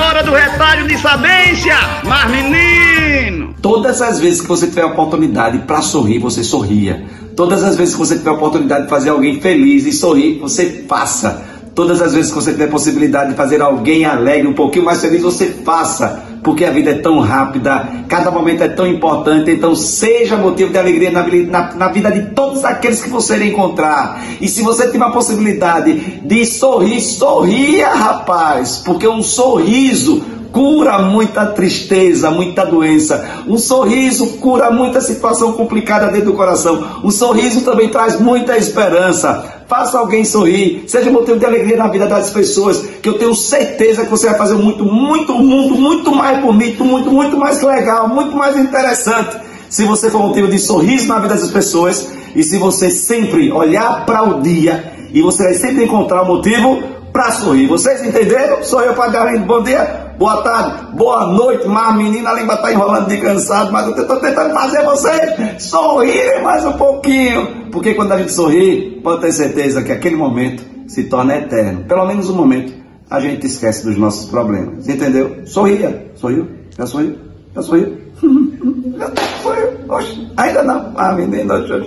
hora do retalho de sabência, mas menino! Todas as vezes que você tiver oportunidade para sorrir, você sorria. Todas as vezes que você tiver oportunidade de fazer alguém feliz e sorrir, você faça. Todas as vezes que você tiver possibilidade de fazer alguém alegre, um pouquinho mais feliz, você faça. Porque a vida é tão rápida, cada momento é tão importante, então seja motivo de alegria na, na, na vida de todos aqueles que você encontrar. E se você tiver a possibilidade de sorrir, sorria, rapaz, porque um sorriso cura muita tristeza, muita doença. Um sorriso cura muita situação complicada dentro do coração. Um sorriso também traz muita esperança. Faça alguém sorrir, seja motivo de alegria na vida das pessoas, que eu tenho certeza que você vai fazer muito, muito mundo, muito mais bonito, muito, muito mais legal, muito mais interessante. Se você for motivo de sorriso na vida das pessoas e se você sempre olhar para o dia e você vai sempre encontrar o motivo para sorrir. Vocês entenderam? Sou eu, Padre Arlindo. Bom dia, boa tarde, boa noite. Mas a menina, a língua está enrolando de cansado, mas eu estou tentando fazer vocês sorrirem mais um pouquinho. Porque quando a gente sorri, pode ter certeza que aquele momento se torna eterno. Pelo menos um momento a gente esquece dos nossos problemas. Entendeu? Sorria. Sorriu? Já sorriu? Já sorriu? Já sorriu? Oxe, ainda não. Ah, menina, tchau.